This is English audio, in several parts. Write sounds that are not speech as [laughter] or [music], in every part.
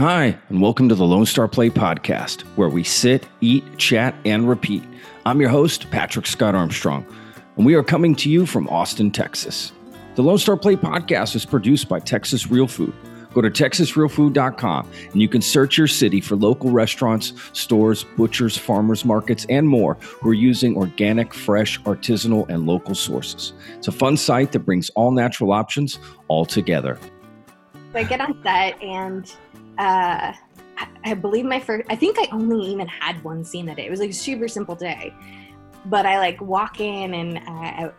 Hi, and welcome to the Lone Star Plate podcast, where we sit, eat, chat, and repeat. I'm your host, Patrick Scott Armstrong, and we are coming to you from Austin, Texas. The Lone Star Plate podcast is produced by Texas Real Food. Go to texasrealfood.com and you can search your city for local restaurants, stores, butchers, farmers markets, and more who are using organic, fresh, artisanal, and local sources. It's a fun site that brings all natural options all together. I get on set and uh, I believe my first, I think I only even had one scene that day. It was like a super simple day. But I like walk in and uh,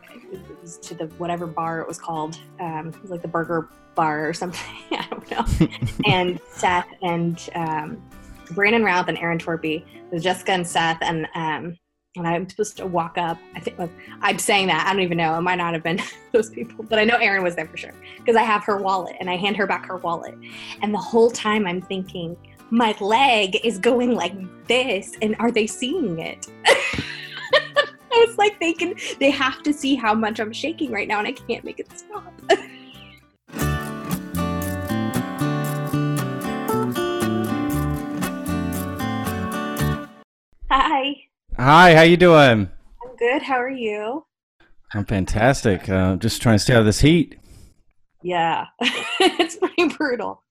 to the whatever bar it was called, um, it was like the burger bar or something. [laughs] I don't know. [laughs] and Seth and um, Brandon Routh and Erin Torpey, was Jessica and Seth, and um, and I'm supposed to walk up. I think I'm saying that. I don't even know. It might not have been [laughs] those people, but I know Erin was there for sure because I have her wallet and I hand her back her wallet. And the whole time I'm thinking, my leg is going like this, and are they seeing it? [laughs] I was like they can, they have to see how much I'm shaking right now, and I can't make it stop. [laughs] Hi. Hi, how you doing? I'm good. How are you? I'm fantastic. Uh, just trying to stay out of this heat. Yeah, [laughs] it's pretty brutal.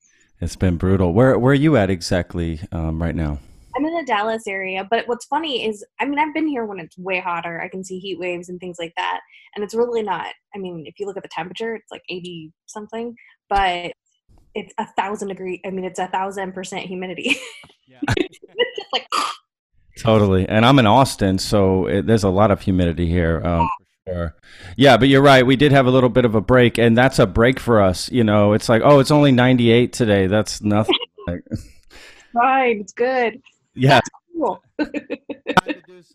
It's been brutal. Where where are you at exactly um, right now? I'm in the Dallas area, but what's funny is, I mean, I've been here when it's way hotter. I can see heat waves and things like that, and it's really not. I mean, if you look at the temperature, it's like 80 something, but it's a thousand degree. I mean, it's a thousand percent humidity. [laughs] Yeah. it's just like Totally. And I'm in Austin, so it, there's a lot of humidity here. Um, for sure. Yeah, but you're right. We did have a little bit of a break, and that's a break for us. You know, it's like, oh, it's only 98 today. That's nothing. [laughs] right. It's good. Yeah. Cool. [laughs]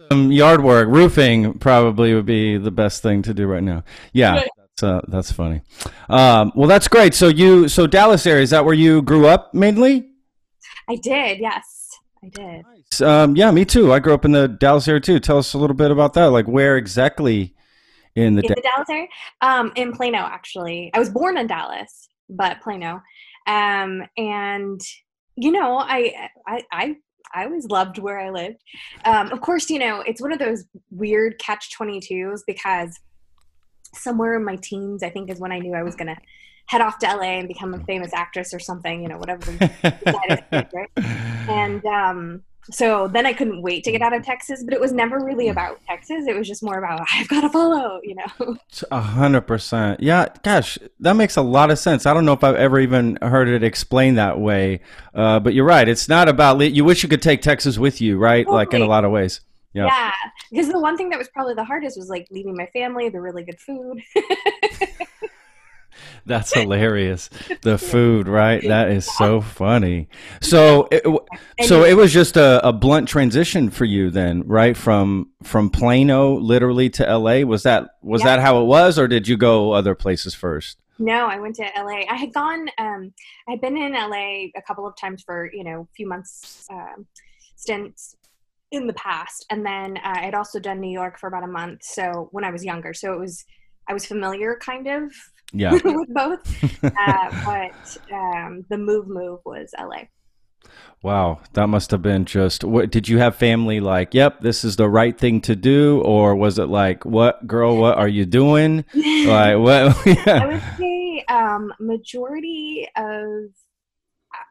some yard work, roofing probably would be the best thing to do right now. Yeah. That's, uh, that's funny. Um, well, that's great. So you, so Dallas area, is that where you grew up mainly? I did. Yes. I did. Um, yeah, me too. I grew up in the Dallas area too. Tell us a little bit about that. Like where exactly in the, in da- the Dallas area? Um, in Plano, actually. I was born in Dallas, but Plano. Um, and you know, I, I, I I always loved where I lived. Um, of course, you know, it's one of those weird catch 22s because somewhere in my teens, I think, is when I knew I was going to head off to LA and become a famous actress or something, you know, whatever. [laughs] right? And um, so then I couldn't wait to get out of Texas, but it was never really about Texas. It was just more about [laughs] I've got to follow, you know. A hundred percent. Yeah, gosh, that makes a lot of sense. I don't know if I've ever even heard it explained that way, uh, but you're right. It's not about you wish you could take Texas with you, right? Totally. Like in a lot of ways. Yeah. yeah, because the one thing that was probably the hardest was like leaving my family, the really good food. [laughs] [laughs] That's [laughs] hilarious. The food, right? That is so funny. So, it, so it was just a, a, blunt transition for you then, right? From from Plano, literally to LA. Was that was yeah. that how it was, or did you go other places first? No, I went to LA. I had gone. Um, I had been in LA a couple of times for you know a few months um, stints in the past, and then uh, I had also done New York for about a month. So when I was younger, so it was I was familiar kind of yeah. [laughs] with both. uh, [laughs] but um, the move move was LA. Wow, that must have been just. What did you have family like? Yep, this is the right thing to do, or was it like, what girl, what are you doing? [laughs] like what? yeah. I would say um, majority of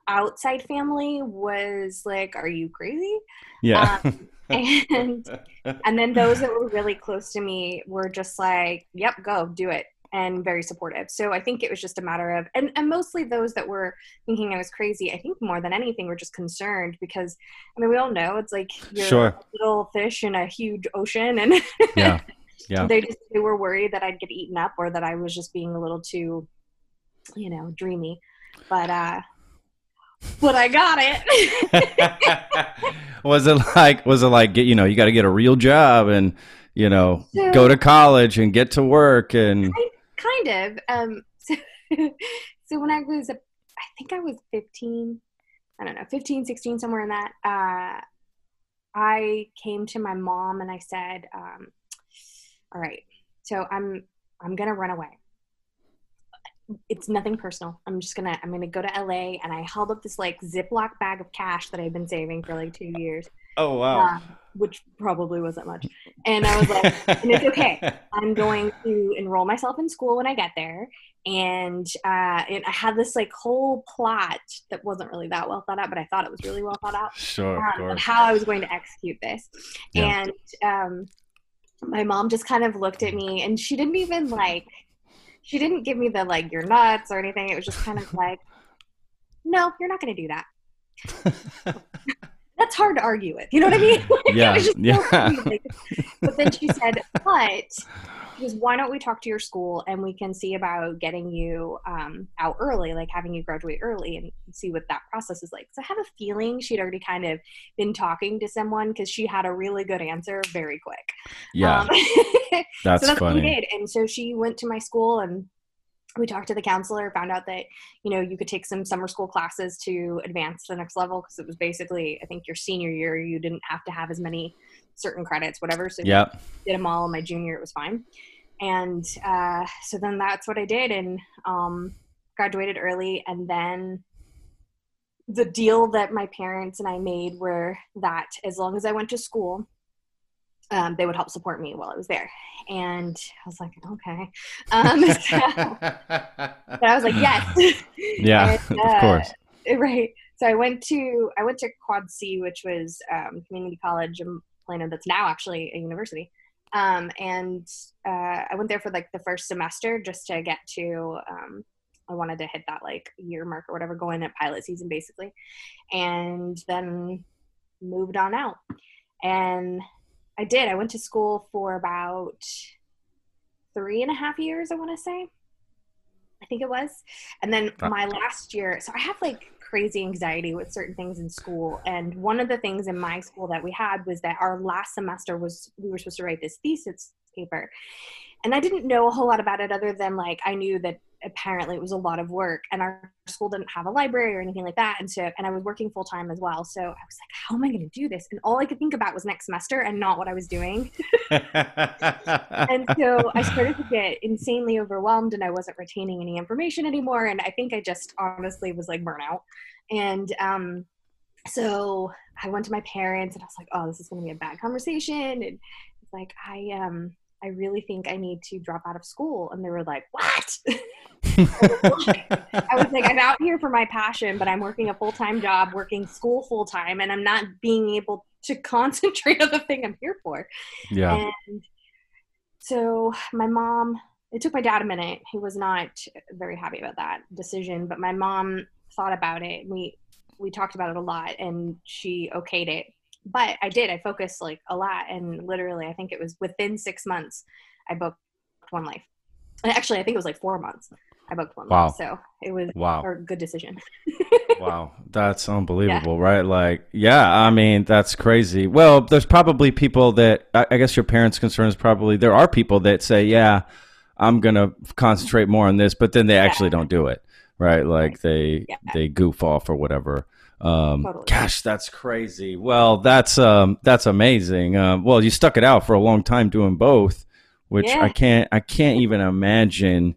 outside family was like, "Are you crazy?" Yeah. Um, and and then those that were really close to me were just like, "Yep, go do it." And very supportive. So I think it was just a matter of, and, and mostly those that were thinking I was crazy, I think more than anything were just concerned because, I mean, we all know it's like you're sure. a little fish in a huge ocean and [laughs] yeah. [laughs] Yeah. they just, they were worried that I'd get eaten up or that I was just being a little too, you know, dreamy. But, uh, but I got it. [laughs] was it like, was it like, get, you know, you got to get a real job and, you know, so, go to college and get to work and I, kind of. Um, [laughs] so, so when I was, I think I was 15, I don't know, 15, 16, somewhere in that, uh, I came to my mom and I said, um, all right, so I'm, I'm going to run away. it's nothing personal. I'm just gonna I'm gonna go to LA and I held up this like Ziploc bag of cash that I've been saving for like two years. Oh wow. Uh, which probably wasn't much. And I was like, and it's okay. [laughs] I'm going to enroll myself in school when I get there. And uh, and I had this like whole plot that wasn't really that well thought out, but I thought it was really well thought out. Sure, um, how I was going to execute this. Yeah. And um, my mom just kind of looked at me, and she didn't even like she didn't give me the like you're nuts or anything. It was just kind of like, no, you're not going to do that. [laughs] That's hard to argue with. You know what I mean? [laughs] yeah. yeah. but then she said, [laughs] but because why don't we talk to your school and we can see about getting you um, out early, like having you graduate early and see what that process is like. So I have a feeling she'd already kind of been talking to someone because she had a really good answer very quick. Yeah. Um, that's, [laughs] so that's funny. what we did. And so she went to my school and we talked to the counselor found out that you know you could take some summer school classes to advance to the next level because it was basically i think your senior year you didn't have to have as many certain credits, whatever. So yeah, did them all in my junior. It was fine. And uh, so then that's what I did, and um, graduated early. And then the deal that my parents and I made were that as long as I went to school, um, they would help support me while I was there. And I was like, okay. Um, [laughs] so, but I was like, yes. [laughs] Yeah, and, uh, [laughs] of course. Right. So I went to I went to Quad C, which was um, community college in Plano that's now actually a university. Um, and uh, I went there for like the first semester just to get to. Um, I wanted to hit that like year mark or whatever, going at pilot season basically, and then moved on out. And I did. I went to school for about three and a half years. I want to say. I think it was. And then my last year, so I have like crazy anxiety with certain things in school. And one of the things in my school that we had was that our last semester was we were supposed to write this thesis paper. And I didn't know a whole lot about it other than like I knew that apparently it was a lot of work and our school didn't have a library or anything like that and so and i was working full time as well so i was like how am i going to do this? And all i could think about was next semester and not what i was doing. [laughs] And so i started to get insanely overwhelmed and i wasn't retaining any information anymore and i think i just honestly was like burnout and um so i went to my parents and i was like oh this is going to be a bad conversation and it's like i um I really think I need to drop out of school. And they were like, What? [laughs] I was like, I'm out here for my passion, but I'm working a full time job, working school full time, and I'm not being able to [laughs] concentrate on the thing I'm here for. Yeah. And so my mom, it took my dad a minute. He was not very happy about that decision, but my mom thought about it. We we talked about it a lot, and she okayed it. But I did. I focused like a lot, and literally, I think it was within six months, I booked one life. Actually, I think it was like four months. I booked one. Wow. So it was wow. a good decision. [laughs] wow. That's unbelievable, yeah. right? Like, yeah, I mean, that's crazy. Well, there's probably people that, I guess your parents' concern is probably, there are people that say, yeah, I'm going to concentrate more on this, but then they actually don't do it, right? Like they, yeah. they goof off or whatever. Um, totally. Gosh, that's crazy. Well, that's um, that's amazing. Uh, well, you stuck it out for a long time doing both, which yeah. I can't I can't even imagine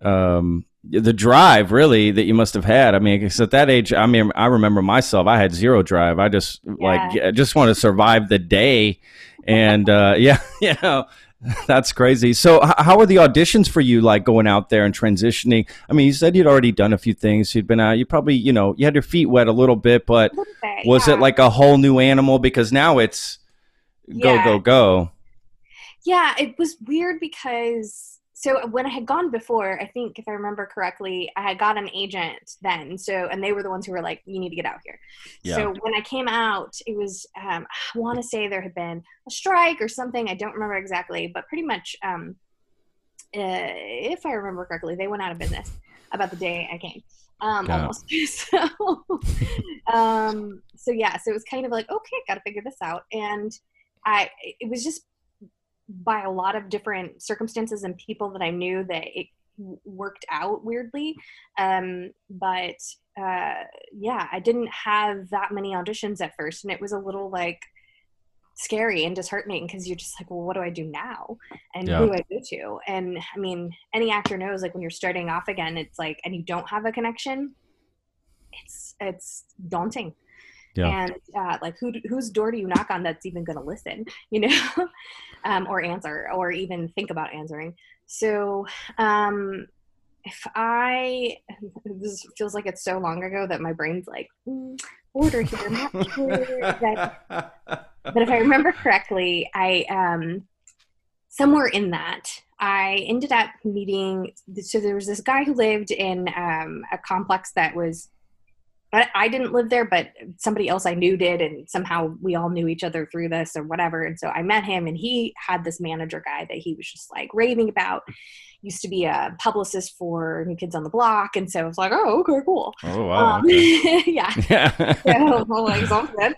um, the drive really that you must have had. I mean, because at that age, I mean, I remember myself. I had zero drive. I just yeah. like I just want to survive the day, and uh, [laughs] yeah, you know, [laughs] that's crazy. So, how are the auditions for you like going out there and transitioning? I mean, you said you'd already done a few things. You'd been out. You probably, you know, you had your feet wet a little bit, but bit, was yeah. it like a whole new animal? Because now it's go yeah. go go. Yeah, it was weird because so when I had gone before, I think if I remember correctly, I had got an agent then. So and they were the ones who were like, "You need to get out here." Yeah. So when I came out, it was um, I want to say there had been a strike or something. I don't remember exactly, but pretty much, um, uh, if I remember correctly, they went out of business about the day I came. Um, yeah. almost. [laughs] so, um, so yeah, so it was kind of like, okay, got to figure this out, and I it was just by a lot of different circumstances and people that I knew that it worked out weirdly. Um, but uh, yeah, I didn't have that many auditions at first, and it was a little like, scary and disheartening because you're just like, well, what do I do now? And Yeah. who do I go to? And I mean, any actor knows like when you're starting off again, it's like, and you don't have a connection, it's it's daunting. Yeah. And uh, like, who whose door do you knock on that's even going to listen, [laughs] you know, um, or answer, or even think about answering? So, um, if I this feels like it's so long ago that my brain's like mm, order here, not [laughs] sure that but if I remember correctly, I um somewhere in that I ended up meeting. So there was this guy who lived in um, a complex that was. I, I didn't live there, but somebody else I knew did, and somehow we all knew each other through this or whatever. And so I met him, and he had this manager guy that he was just like raving about. Used to be a publicist for New Kids on the Block, and so I was like, "Oh, okay, cool." oh wow. Um, okay. [laughs] yeah. [laughs] Yeah. [laughs] So, like, sounds good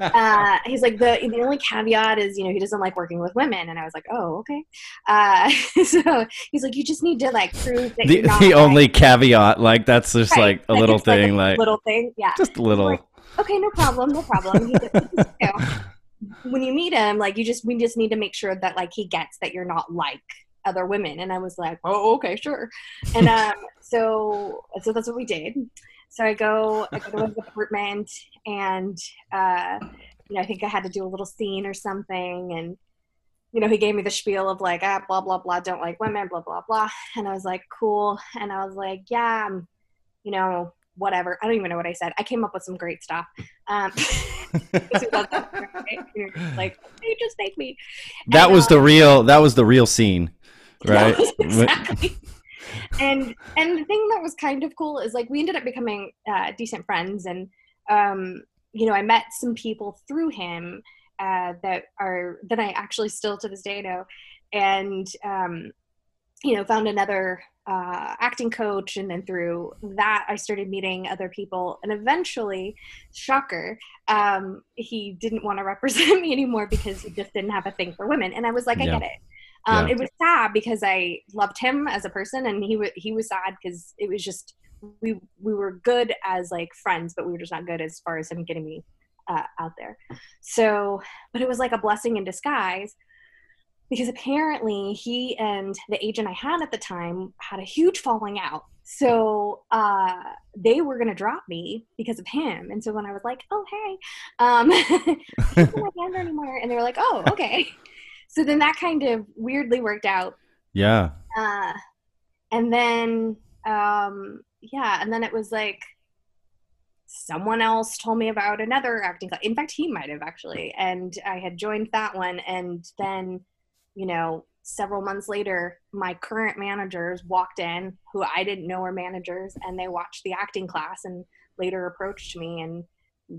uh, he's like the the only caveat is you know he doesn't like working with women and i was like oh okay uh, so he's like you just need to like prove that the you're not, the like- only caveat, like that's just Right, like a little it's like thing, a like little thing yeah just a little. Like, okay no problem no problem He's like, "You know, when you meet him like you just we just need to make sure that like he gets that you're not like other women and i was like oh okay sure. And um [laughs] so so that's what we did. So i go i go to his apartment and uh you know i think i had to do a little scene or something and you know he gave me the spiel of like ah blah blah blah don't like women blah blah blah. And i was like cool. And i was like yeah I'm, you know whatever. I don't even know what i said. I came up with some great stuff. Um [laughs] because it wasn't right? You're just like they just make me. That And, was uh, the real. That was the real scene, right? [laughs] exactly. [laughs] and and the thing that was kind of cool is like we ended up becoming uh, decent friends, and um, you know I met some people through him uh, that are that I actually still to this day know, and um, you know found another uh, acting coach, and then through that I started meeting other people, and eventually, shocker, um, he didn't want to represent [laughs] me anymore because he just didn't have a thing for women, and I was like, I Yeah. get it. Um, Yeah. It was sad because I loved him as a person, and he was he was sad because it was just we we were good as like friends, but we were just not good as far as him getting me uh, out there. So, but it was like a blessing in disguise because apparently he and the agent I had at the time had a huge falling out. So uh, they were gonna drop me because of him. And so when I was like, "Oh hey," um, [laughs] I don't anymore, and they were like, "Oh okay." So then that kind of weirdly worked out. Yeah. uh, and then um, yeah and then it was like someone else told me about another acting class. In fact he might have actually and i had joined that one. And then you know several months later my current managers walked in who i didn't know were managers and they watched the acting class and later approached me and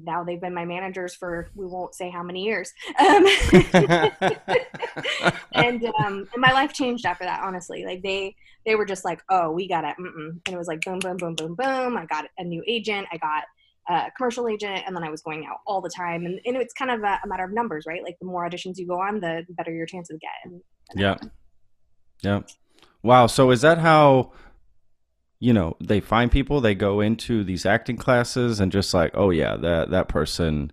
now they've been my managers for we won't say how many years um, [laughs] [laughs] and um and my life changed after that honestly like they they were just like oh we got it mm-mm. and it was like boom boom boom boom boom i got a new agent i got a commercial agent and then i was going out all the time and, and it's kind of a, a matter of numbers right like the more auditions you go on the better your chances get and, and Yeah. Yeah. Wow. So is that how you know they find people? They go into these acting classes and just like, oh yeah, that that person.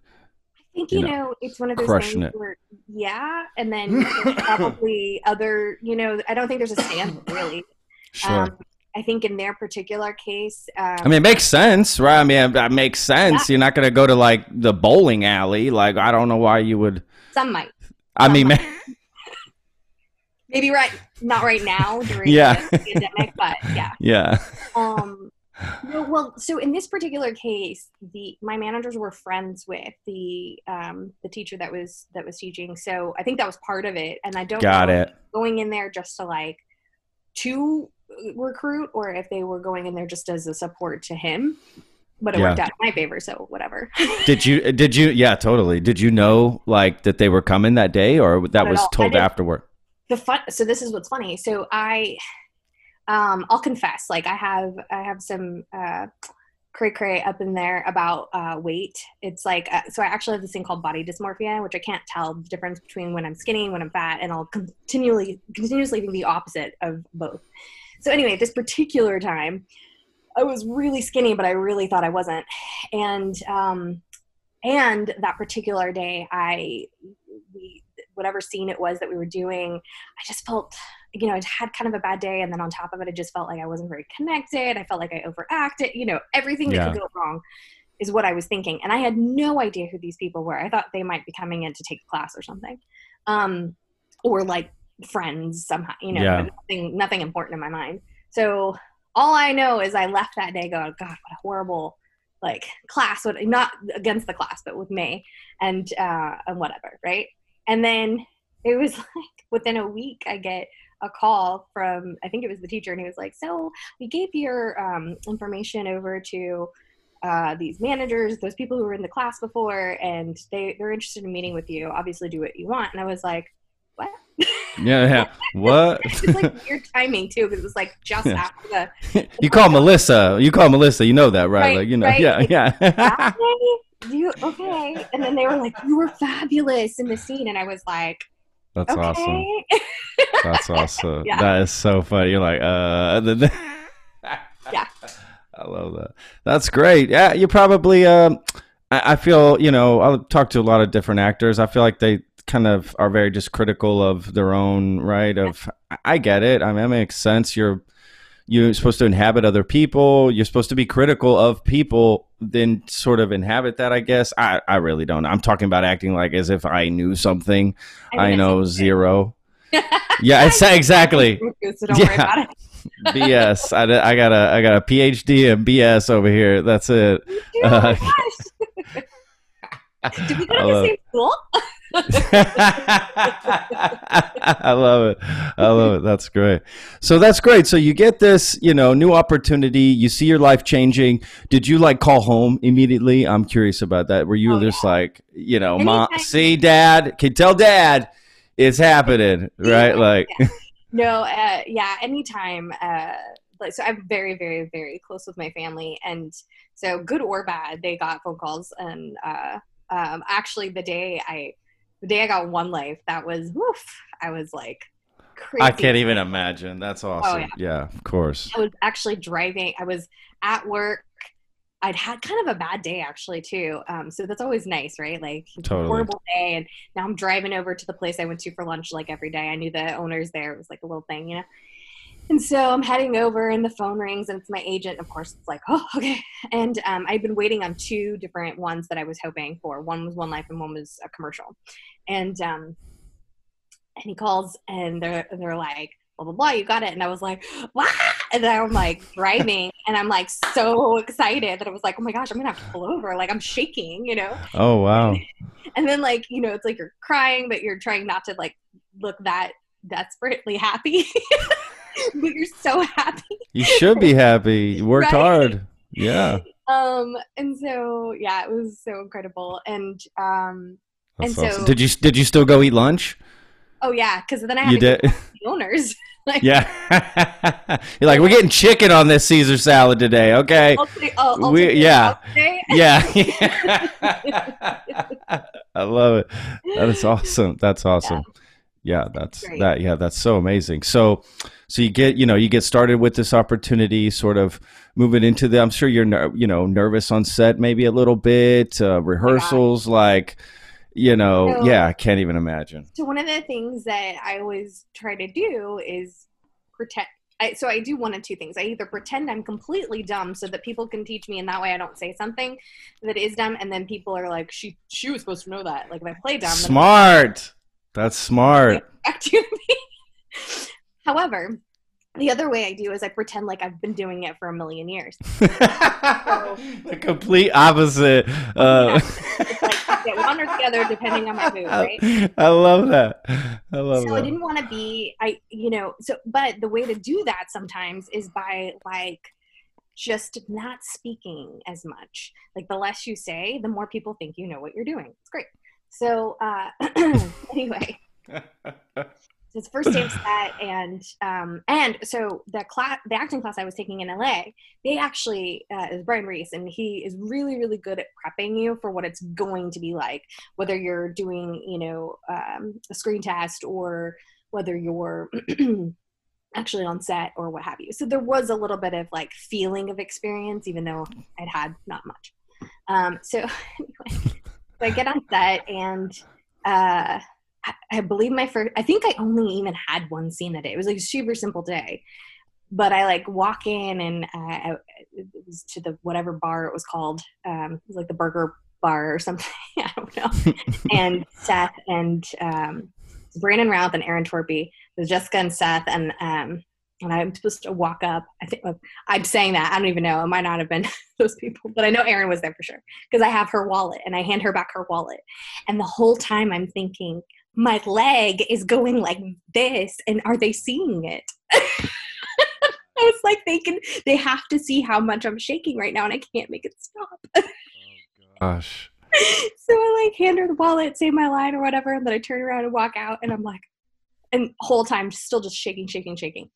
I think you know, know, it's one of those crushing things it. where yeah, and then probably other you know I don't think there's a standard really. Sure. Um, I think in their particular case, um, I mean, it makes sense, right? I mean, that makes sense. You're not going to go to like the bowling alley. Like, I don't know why you would. some might I mean, Some [laughs] maybe right not right now during Yeah. the pandemic, but yeah. [laughs] yeah. Um, no, well, so in this particular case, the my managers were friends with the um, the teacher that was that was teaching, so I think that was part of it. And I don't Got know it. going in there just to like to recruit, or if they were going in there just as a support to him. But it Yeah. worked out in my favor, so whatever. [laughs] Did you? Did you? Yeah, totally. Did you know like that they were coming that day, or that was told afterward? The fun so this is what's funny. So i um i'll confess like i have i have some uh cray cray up in there about uh weight. It's like uh, so i actually have this thing called body dysmorphia which i can't tell the difference between when i'm skinny and when i'm fat and i'll continually continuously be the opposite of both. So anyway this particular time i was really skinny but i really thought i wasn't. And um and that particular day, I whatever scene it was that we were doing, I just felt you know, I had kind of a bad day, and then on top of it, I just felt like I wasn't very connected. I felt like I overacted. You know, everything that could go wrong is what I was thinking, and I had no idea who these people were. I thought they might be coming in to take a class or something, um, or like friends somehow. You know, Yeah. nothing nothing important in my mind. So all I know is I left that day going, God, what a horrible like class. What not against the class, but with me and uh, and whatever, right? And then it was [laughs] like within a week, I get a call from I think it was the teacher, and he was like, "So we gave your um, information over to." Uh, these managers, those people who were in the class before, and they they're interested in meeting with you. Obviously, do what you want. And I was like, "What?" [laughs] Yeah, yeah. What? [laughs] it's like weird timing too, because it was like just Yeah. after the you call Melissa. You call Melissa. You know that, right? Right, like you know. right. Yeah, yeah. You [laughs] okay? And then they were like, "You were fabulous in the scene," and I was like, That's "Okay." awesome. [laughs] That's awesome. Yeah. That is so funny. You're like, uh, and then- [laughs] Yeah. I love that. That's great. Yeah, you probably. Um, I, I feel you know. I'll talk to a lot of different actors. I feel like they kind of are very just critical of their own right. Of I- I get it. I mean, that makes sense. You're you're supposed to inhabit other people. You're supposed to be critical of people. Then sort of inhabit that. I guess. I I really don't. I'm talking about acting like as if I knew something. I, mean, know zero. [laughs] Yeah, it's exactly. [laughs] So don't worry Yeah. about it. [laughs] BS. I, I got a I got a PhD in BS over here. That's it. Do? Oh Uh, gosh. Did we go to the same school? I love it. I love it. That's great. So that's great. So you get this, you know, new opportunity. You see your life changing. Did you like call home immediately? I'm curious about that. Were you Oh, just like, you know, mom, see, dad, can tell dad it's happening, right? Like, No, uh, yeah, anytime. Uh, like, so I'm very, very, very close with my family, and so good or bad, they got phone calls. And uh, um, actually, the day I, the day I got one life, that was woof. I was like, crazy. I can't even imagine. That's awesome. yeah. yeah, of course. I was actually driving. I was at work. I'd had kind of a bad day actually too. Um, so that's always nice, right? Like Totally. horrible day, and now I'm driving over to the place I went to for lunch like every day. I knew the owners there. It was like a little thing, you know. And so I'm heading over, and the phone rings, and it's my agent. Of course, it's like, oh, [laughs] okay. And um, I'd been waiting on two different ones that I was hoping for. One was One Life, and one was a commercial. And um, and he calls, and they're they're like, blah blah blah, you got it. And I was like, wow. And then I'm like driving, [laughs] and I'm like so excited that I was like, oh my gosh, I'm gonna have to pull over. Like I'm shaking, you know. Oh, wow. [laughs] And then like you know, it's like you're crying, but you're trying not to like look that desperately happy. [laughs] but you're so happy. You should be happy. You worked Right? hard. Yeah. Um, and so yeah, it was so incredible. And um, That's And awesome. so- Did you did you still go eat lunch? oh yeah, because then I had You to did. the owners. [laughs] like, Yeah. [laughs] You're like, we're getting chicken on this Caesar salad today. Okay. I'll I'll, I'll We- yeah. Yeah. I love it. That is awesome. That's awesome. Yeah, that's Great. that. Yeah, that's so amazing. So, so you get, you know, you get started with this opportunity, sort of moving into the. I'm sure you're, ner- you know, nervous on set, maybe a little bit. Uh, rehearsals, like, you know, No. yeah, I can't even imagine. So one of the things that I always try to do is pretend. I, so I do one of two things. I either pretend I'm completely dumb so that people can teach me, and that way I don't say something that is dumb, and then people are like, "She she was supposed to know that." Like if I play dumb, Smart. That's smart. [laughs] back to me. However, the other way I do is I pretend like I've been doing it for a million years. [laughs] the complete opposite. Uh, It's like get one or the other depending on my mood, right? I love that. I love so I didn't want to be I you know so but the way to do that sometimes is by like just not speaking as much like the less you say the more people think you know what you're doing it's great so uh [clears throat] anyway [laughs] so it's first day of [sighs] set and um and so the class the acting class i was taking in la they actually uh, is brian reese and he is really really good at prepping you for what it's going to be like whether you're doing you know um, a screen test or whether you're [clears throat] actually on set or what have you. So there was a little bit of like feeling of experience even though i'd had not much. Um, so [laughs] anyway I get on set and uh, I, I believe my first. I think I only even had one scene that day. It was like a super simple day, but I like walk in and uh, it was to the whatever bar it was called. Um, it was like the burger bar or something. [laughs] I don't know. [laughs] and Seth and um, Brandon Routh and Erin Torpey. Was Jessica and Seth and um, and I'm supposed to walk up. I think I'm saying that. I don't even know. It might not have been [laughs] those people, but I know Erin was there for sure because I have her wallet and I hand her back her wallet. And the whole time I'm thinking, my leg is going like this, and are they seeing it? [laughs] I was like, they can. They have to see how much I'm shaking right now, and I can't make it stop. [laughs] Oh gosh. so I like hand her the wallet, say my line or whatever, and then I turn around and walk out, and I'm like, and whole time still just shaking, shaking, shaking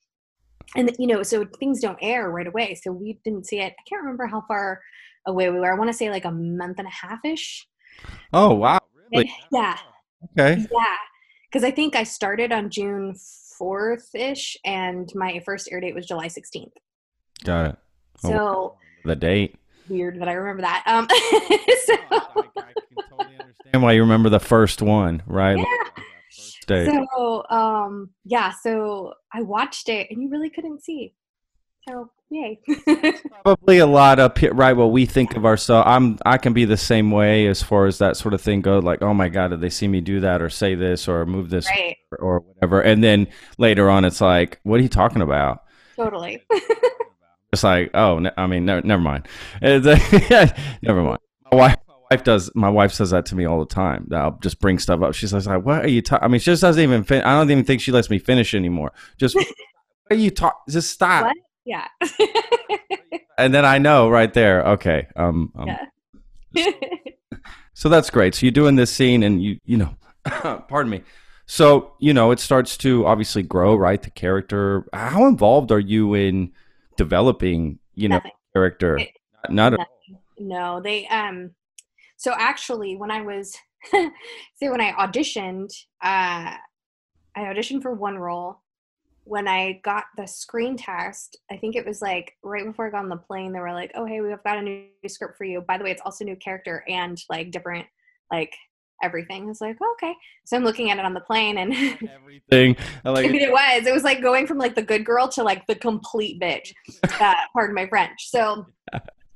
and you know so things don't air right away so we didn't see it i can't remember how far away we were i want to say like a month and a half ish oh wow really? yeah okay. Yeah because i think i started on june 4th ish and my first air date was july 16th got it. Oh, so the date. weird that i remember that um [laughs] so I, I, can totally understand why you remember the first one right? Yeah. So um yeah, so I watched it and you really couldn't see. So yay. [laughs] Probably a lot of right what we think of ourselves. I'm I can be the same way as far as that sort of thing goes. Like, oh my god, did they see me do that or say this or move this right. or, or whatever? And then later on, it's like, what are you talking about? Totally. [laughs] it's like, oh, I mean, ne- never mind. [laughs] never mind. My wife, wife does. My wife says that to me all the time. I'll just bring stuff up. She's like, "What are you talking?" I mean, she just doesn't even. Fin- I don't even think she lets me finish anymore. Just what are you talking? Just stop. What? Yeah. [laughs] [laughs] and then I know right there. Okay. Um. um yeah. [laughs] so that's great. So you're doing this scene, and you you know, [coughs] pardon me. So you know, it starts to obviously grow, right? The character. How involved are you in developing? You know, Nothing. character. It, Not at Nothing. No, they um so actually when I was say when I auditioned, uh I auditioned for one role. When I got the screen test, I think it was like right before I got on the plane, they were like, Oh hey, we've got a new script for you. By the way, it's also a new character and like different like everything. I was like, oh, okay. So I'm looking at it on the plane and [laughs] everything. I like I mean, it was. It was like going from like the good girl to like the complete bitch. [laughs] Uh, pardon my French. So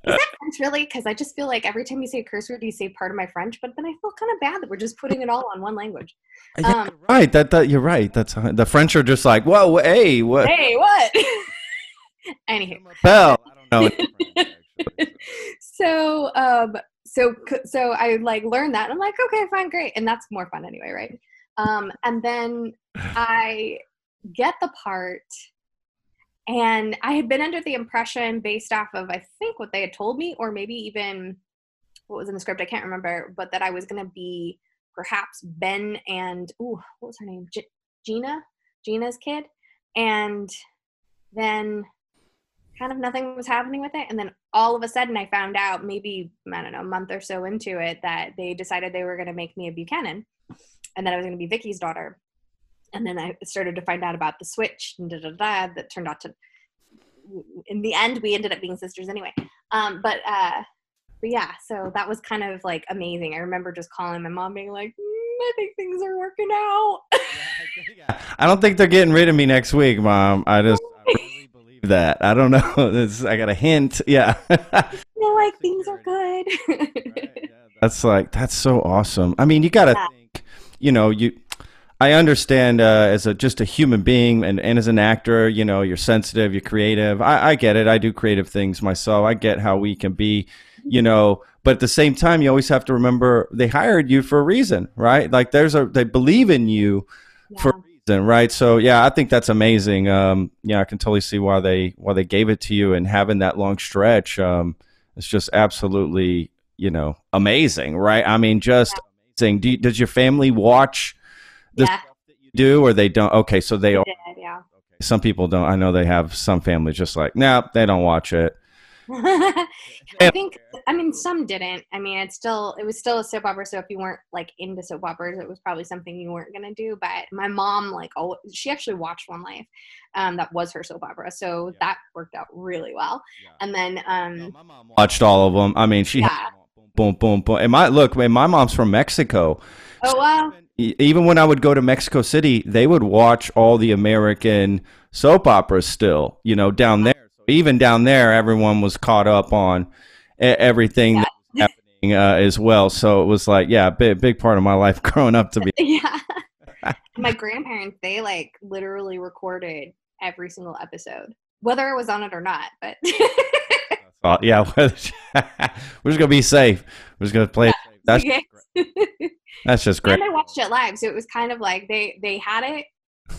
that [laughs] French really? Because I just feel like every time you say a curse word, you say part of my French, but then I feel kind of bad that we're just putting it all on one language. Yeah, Um, you're right. That that you're right. That's the French are just like, whoa, hey, what? Hey, what? [laughs] Anywho, Bell. I don't know. [laughs] so um, so so I like learned that. And I'm like, okay, fine, great, and that's more fun anyway, right? Um, and then I get the part and I had been under the impression, based off of I think what they had told me, or maybe even what was in the script, I can't remember, but that I was going to be perhaps Ben and ooh, what was her name? G- Gina, Gina's kid, and then kind of nothing was happening with it, and then all of a sudden I found out maybe I don't know a month or so into it that they decided they were going to make me a Buchanan, and that I was going to be Viki's daughter and then I started to find out about the switch and da da da that turned out to in the end we ended up being sisters anyway. Um, but uh, but yeah, so that was kind of like amazing. I remember just calling my mom being like, mm, I think things are working out. [laughs] I don't think they're getting rid of me next week, mom. I just I really [laughs] believe that. I don't know. [laughs] It's, I got a hint. Yeah. feel like things are good. That's like that's so awesome. I mean, you got to Yeah. think, you know, you I understand uh, as a just a human being and, and as an actor, you know, you're sensitive, you're creative. I, I get it. I do creative things myself. I get how we can be, you know, but at the same time, you always have to remember they hired you for a reason, right? Like there's a they believe in you for a reason, right? So yeah, I think that's amazing. Um, yeah, I can totally see why they why they gave it to you and having that long stretch. Um, it's just absolutely, you know, amazing, right? I mean, just amazing. Do you, does your family watch? The yeah, stuff that you do or they don't okay so they I are did, yeah. some people don't i know they have some families just like no they don't watch it [laughs] I think I mean some didn't. I mean it's still it was still a soap opera, so if you weren't like into soap operas, it was probably something you weren't gonna do. But my mom like oh she actually watched One Life. Um that was her soap opera. So that worked out really well. And then um my mom watched all of them i mean she Yeah. had boom, boom, boom. And my look, man, my mom's from Mexico. Oh wow. Even when I would go to Mexico City, they would watch all the American soap operas still, you know, down there. So even down there, everyone was caught up on everything Yeah. that was happening uh, as well. So it was like, yeah, big, big part of my life [laughs] growing up to be. [laughs] yeah. [laughs] My grandparents, they like literally recorded every single episode, whether it was on it or not. But Uh, yeah, we're just gonna be safe. We're just gonna play. That's Yes. that's just great. and I watched it live, so it was kind of like they they had it,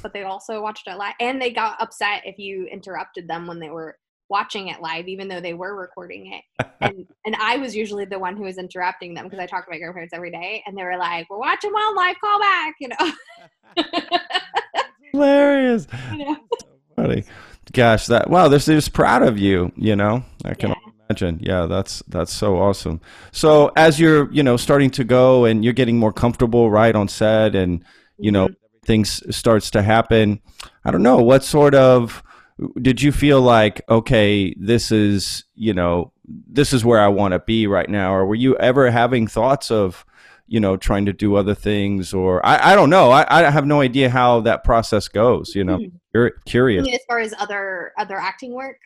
but they also watched it live, and they got upset if you interrupted them when they were watching it live, even though they were recording it. [laughs] And and I was usually the one who was interrupting them because I talk to my grandparents every day, and they were like, "We're watching One Life, call back," you know. [laughs] Hilarious. [laughs] you know? Funny. Gosh, that wow, this is proud of you, you know. I can Yeah. Imagine. Yeah, that's that's so awesome. So as you're, you know, starting to go and you're getting more comfortable right on set and you know, Mhm. things starts to happen. I don't know, what sort of did you feel like okay, this is, you know, this is where I want to be right now or were you ever having thoughts of you know, trying to do other things, or I, I don't know. I, I have no idea how that process goes. You know. Cur- I curious. mean, as far as other other acting work,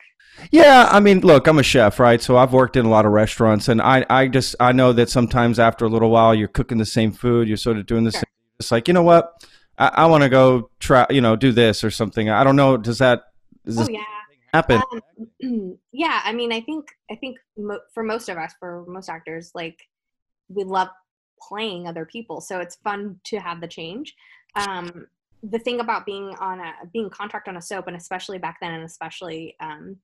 Yeah, I mean, look, I'm a chef, right? So I've worked in a lot of restaurants, and I, I just, I know that sometimes after a little while, you're cooking the same food, you're sort of doing the Sure. same. It's like, you know what? I, I want to go try, you know, do this or something. I don't know. Does that does this oh yeah. happen? Um, [clears throat] yeah, I mean, I think I think mo- for most of us, for most actors, like we love playing other people, so it's fun to have the change. Um, the thing about being on a being contract on a soap, and especially back then, and especially um,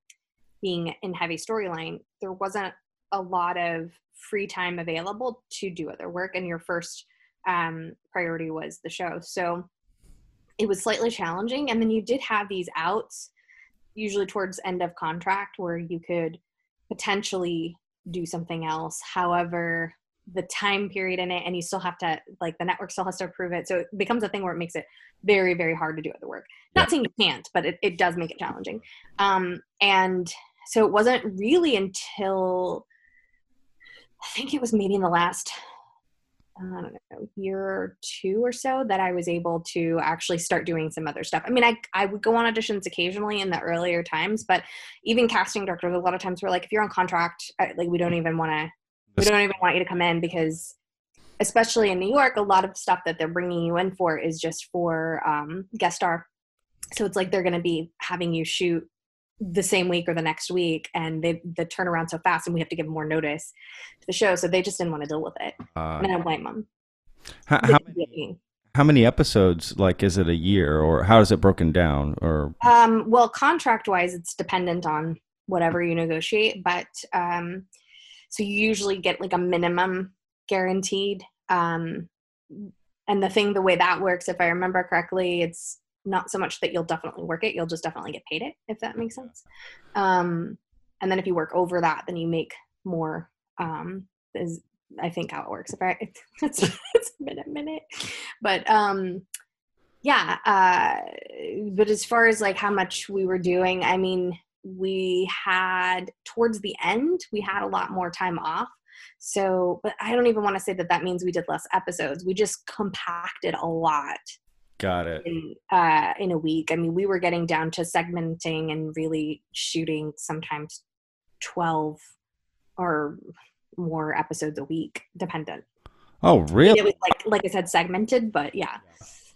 being in heavy storyline, there wasn't a lot of free time available to do other work, and your first um, priority was the show. So it was slightly challenging, and then you did have these outs usually towards end of contract where you could potentially do something else. However the time period in it and you still have to like the network still has to approve it. So it becomes a thing where it makes it very very hard to do other work. Not saying you can't but it, it does make it challenging. Um and so it wasn't really until i think it was maybe in the last I don't know, year or two or so that I was able to actually start doing some other stuff. I mean, I, I would go on auditions occasionally in the earlier times, but even casting directors, a lot of times we're like, if you're on contract, uh, like we don't even want to, we don't even want you to come in because, especially in New York, a lot of stuff that they're bringing you in for is just for um, guest star. So it's like they're going to be having you shoot the same week or the next week, and they the turnaround so fast, and we have to give more notice to the show. So they just didn't want to deal with it, Uh, and I don't blame them. how, how, many, how many episodes? Like, is it a year, or how is it broken down? Or Um, well, contract wise, it's dependent on whatever you negotiate, but um, so you usually get like a minimum guaranteed. Um, and the thing, the way that works, if I remember correctly, it's not so much that you'll definitely work it, you'll just definitely get paid it, if that makes sense. Um, and then if you work over that, then you make more. Um, is I think how it works. If I [laughs] it's it's minute minute, but um, yeah. Uh, but as far as like how much we were doing, I mean, we had towards the end we had a lot more time off. So, but I don't even want to say that that means we did less episodes. We just compacted a lot got it? in uh, in a week. I mean, we were getting down to segmenting and really shooting sometimes twelve or more episodes a week, dependent. Oh, And really? It was like like I said, segmented, but yeah.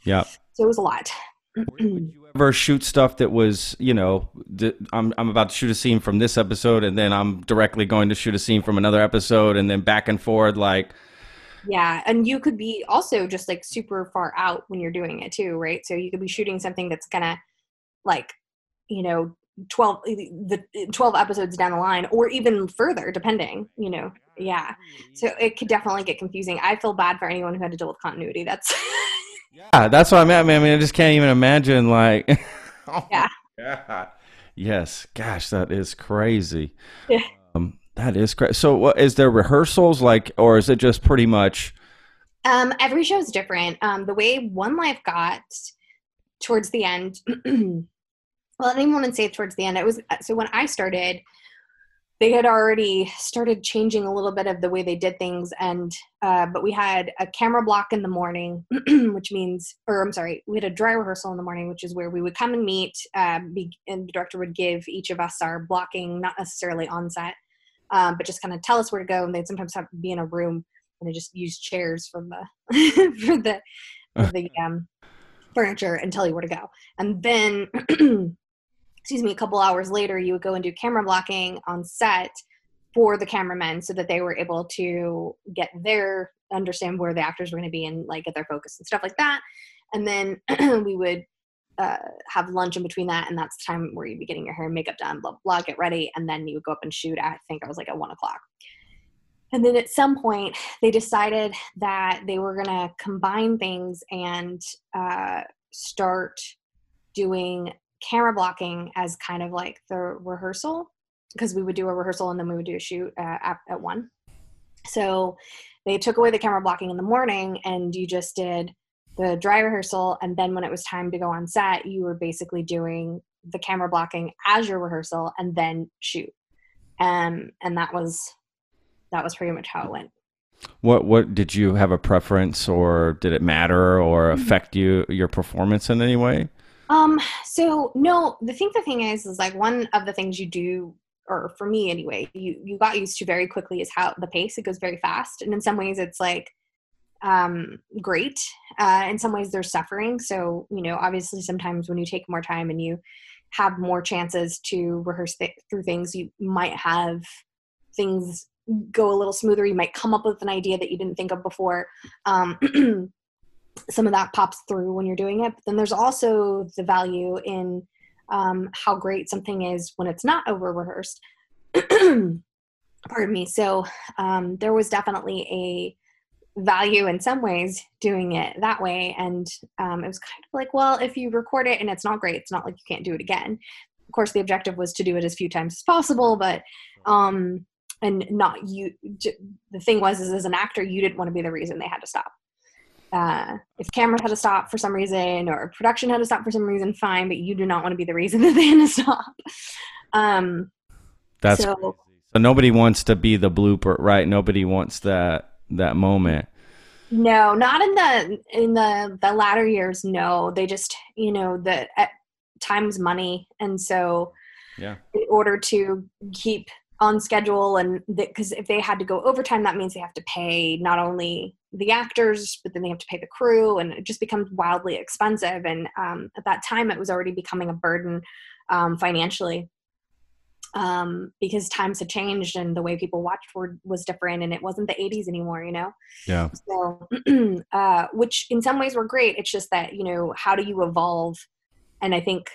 Yeah. So it was a lot. Would you ever shoot stuff that was, you know, th- I'm I'm about to shoot a scene from this episode, and then I'm directly going to shoot a scene from another episode, and then back and forth, like, Yeah, and you could be also just like super far out when you're doing it too, right? So you could be shooting something that's gonna like, you know, 12 eh, the eh, 12 episodes down the line or even further depending, you know. Yeah. Mm-hmm. So it could definitely get confusing. I feel bad for anyone who had to deal with continuity. That's [laughs] yeah, that's what I mean. I mean, I mean, I just can't even imagine, like, [laughs] oh Yeah. God. yes, gosh, that is crazy. Yeah. That is crazy. So, is there rehearsals like, or is it just pretty much? Um, every show is different. Um, the way One Life got towards the end, [clears throat] well, I didn't even want to say towards the end. It was so when I started, they had already started changing a little bit of the way they did things and uh, but we had a camera block in the morning [clears throat] which means or i'm sorry we had a dry rehearsal in the morning which is where we would come and meet uh, be, and the director would give each of us our blocking not necessarily on set um, but just kind of tell us where to go and they'd sometimes have to be in a room and they just use chairs from the [laughs] for the for the [laughs] um, furniture and tell you where to go and then [clears throat] excuse me, a couple hours later, you would go and do camera blocking on set for the cameramen so that they were able to get their understand where the actors were going to be and like get their focus and stuff like that. And then [clears throat] we would uh, have lunch in between that, and that's the time where you'd be getting your hair and makeup done, blah, blah, get ready, and then you would go up and shoot. I think I was like at one o'clock. And then at some point, they decided that they were going to combine things and uh, start doing camera blocking as kind of like the rehearsal because we would do a rehearsal and then we would do a shoot uh, at, at one. So they took away the camera blocking in the morning and you just did the dry rehearsal and then when it was time to go on set you were basically doing the camera blocking as your rehearsal and then shoot um, and that was that was pretty much how it went what what did you have a preference or did it matter or Mm-hmm. affect you your performance in any way Um, so no, the thing the thing is is like one of the things you do or for me anyway, you you got used to very quickly is how the pace it goes very fast. And in some ways it's like um great. Uh in some ways they're suffering. So, you know, obviously sometimes when you take more time and you have more chances to rehearse th- through things, you might have things go a little smoother. You might come up with an idea that you didn't think of before. Um [clears throat] some of that pops through when you're doing it. But then there's also the value in um, how great something is when it's not over rehearsed. [clears throat] Pardon me. So um, there was definitely a value in some ways doing it that way. And um, it was kind of like, well, if you record it and it's not great, it's not like you can't do it again. Of course, the objective was to do it as few times as possible, but um, and not you. The thing was, is as an actor, you didn't want to be the reason they had to stop uh, if camera had to stop for some reason or production had to stop for some reason, fine, but you do not want to be the reason [laughs] that they had to stop. Um, that's so so nobody wants to be the blooper right nobody wants that that moment. No, not in the in the the latter years. No, they just you know the at time's money, and so yeah. in order to keep on schedule and because if they had to go overtime that means they have to pay not only the actors but then they have to pay the crew. And it just becomes wildly expensive. And um, at that time it was already becoming a burden um, financially um, because times had changed and the way people watched were, was different and it wasn't the 80s anymore you know? Yeah. So [clears throat] uh, which in some ways were great. It's just that you know how do you evolve? And i think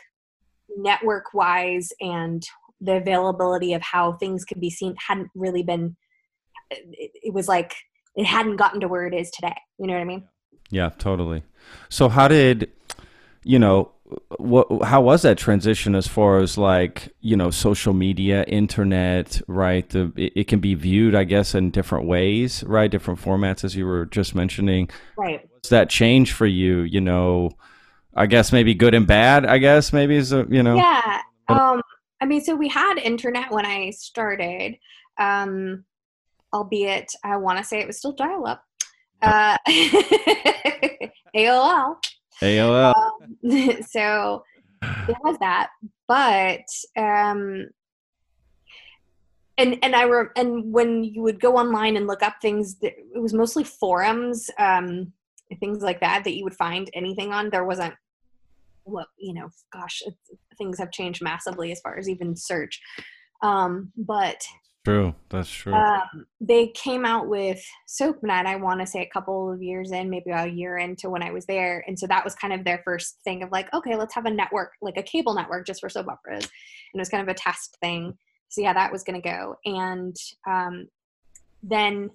network wise and the availability of how things could be seen hadn't really been it, it was like it hadn't gotten to where it is today. You know what i mean? Yeah, totally. So how did you know what how was that transition as far as like, you know, social media, internet, right? The it, it can be viewed, I guess, in different ways, right? Different formats as you were just mentioning. right What's that change for you, you know? I guess maybe good and bad, I guess maybe is a, you know. yeah um i mean so we had internet when i started um albeit i want to say it was still dial up uh [laughs] aol AOL. um, [laughs] so it was that but um and and i re- and when you would go online and look up things it was mostly forums um things like that that you would find anything on there wasn't what you know gosh things have changed massively as far as even search um but True. That's true. um, they came out with SoapNet, I want to say a couple of years in, maybe a year into when I was there. And so that was kind of their first thing of like, okay, let's have a network, like a cable network just for soap operas. And it was kind of a test thing. So yeah, that was going to go. And um, then,